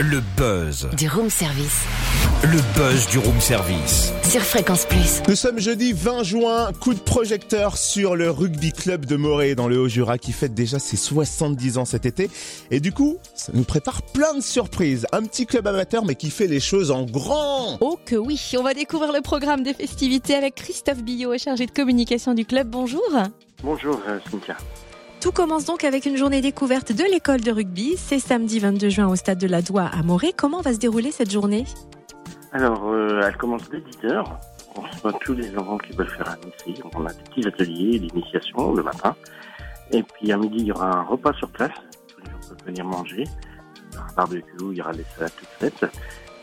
Le buzz. Du room service. Le buzz du room service. Sur Fréquence Plus. Nous sommes jeudi 20 juin, coup de projecteur sur le rugby club de Morée dans le Haut-Jura qui fête déjà ses 70 ans cet été. Et du coup, ça nous prépare plein de surprises. Un petit club amateur mais qui fait les choses en grand. Oh que oui, on va découvrir le programme des festivités avec Christophe Billot, chargé de communication du club. Bonjour. Bonjour euh, Cynthia. Tout commence donc avec une journée découverte de l'école de rugby. C'est samedi 22 juin au stade de la Doua à Morée. Comment va se dérouler cette journée? Alors, euh, elle commence dès 10h. On reçoit tous les enfants qui veulent faire un essai. On a des petits ateliers d'initiation le matin. Et puis à midi, il y aura un repas sur place. Les gens peuvent venir manger. Il y aura un barbecue, il y aura des salades toutes faites.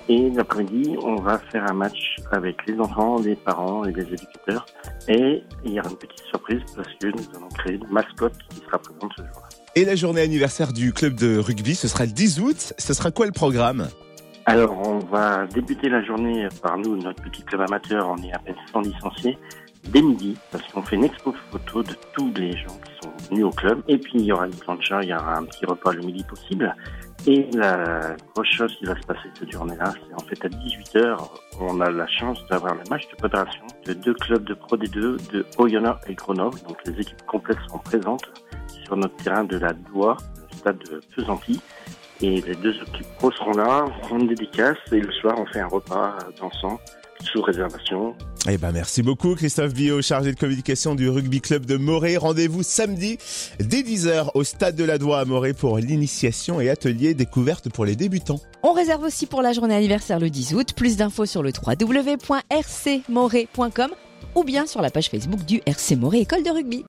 Et l'après-midi, on va faire un match avec les enfants, les parents et les éducateurs. Et il y aura une petite surprise parce que nous allons créer une mascotte qui sera présente ce jour-là. Et la journée anniversaire du club de rugby, ce sera le 10 août. Ce sera quoi le programme? Alors, on va débuter la journée par nous, notre petit club amateur. On est à peine 100 licenciés dès midi parce qu'on fait une expo photo de tous les gens sont au club. Et puis, il y aura une plancha, il y aura un petit repas le midi possible. Et la grosse chose qui va se passer cette journée-là, c'est en fait à 18h, on a la chance d'avoir le match de préparation de deux clubs de Pro D2 de Oyonnax et Grenoble. Donc, les équipes complètes seront présentes sur notre terrain de la Doua, le stade de Pesanti. Et les deux équipes pro seront là, on dédicace et le soir on fait un repas dansant sous réservation. Eh ben merci beaucoup Christophe Billot, chargé de communication du rugby club de Morée. Rendez-vous samedi dès 10h au stade de la Doua à Morée pour l'initiation et atelier découverte pour les débutants. On réserve aussi pour la journée anniversaire le 10 août. Plus d'infos sur le www.rcmorée.com ou bien sur la page Facebook du RC Morée École de rugby.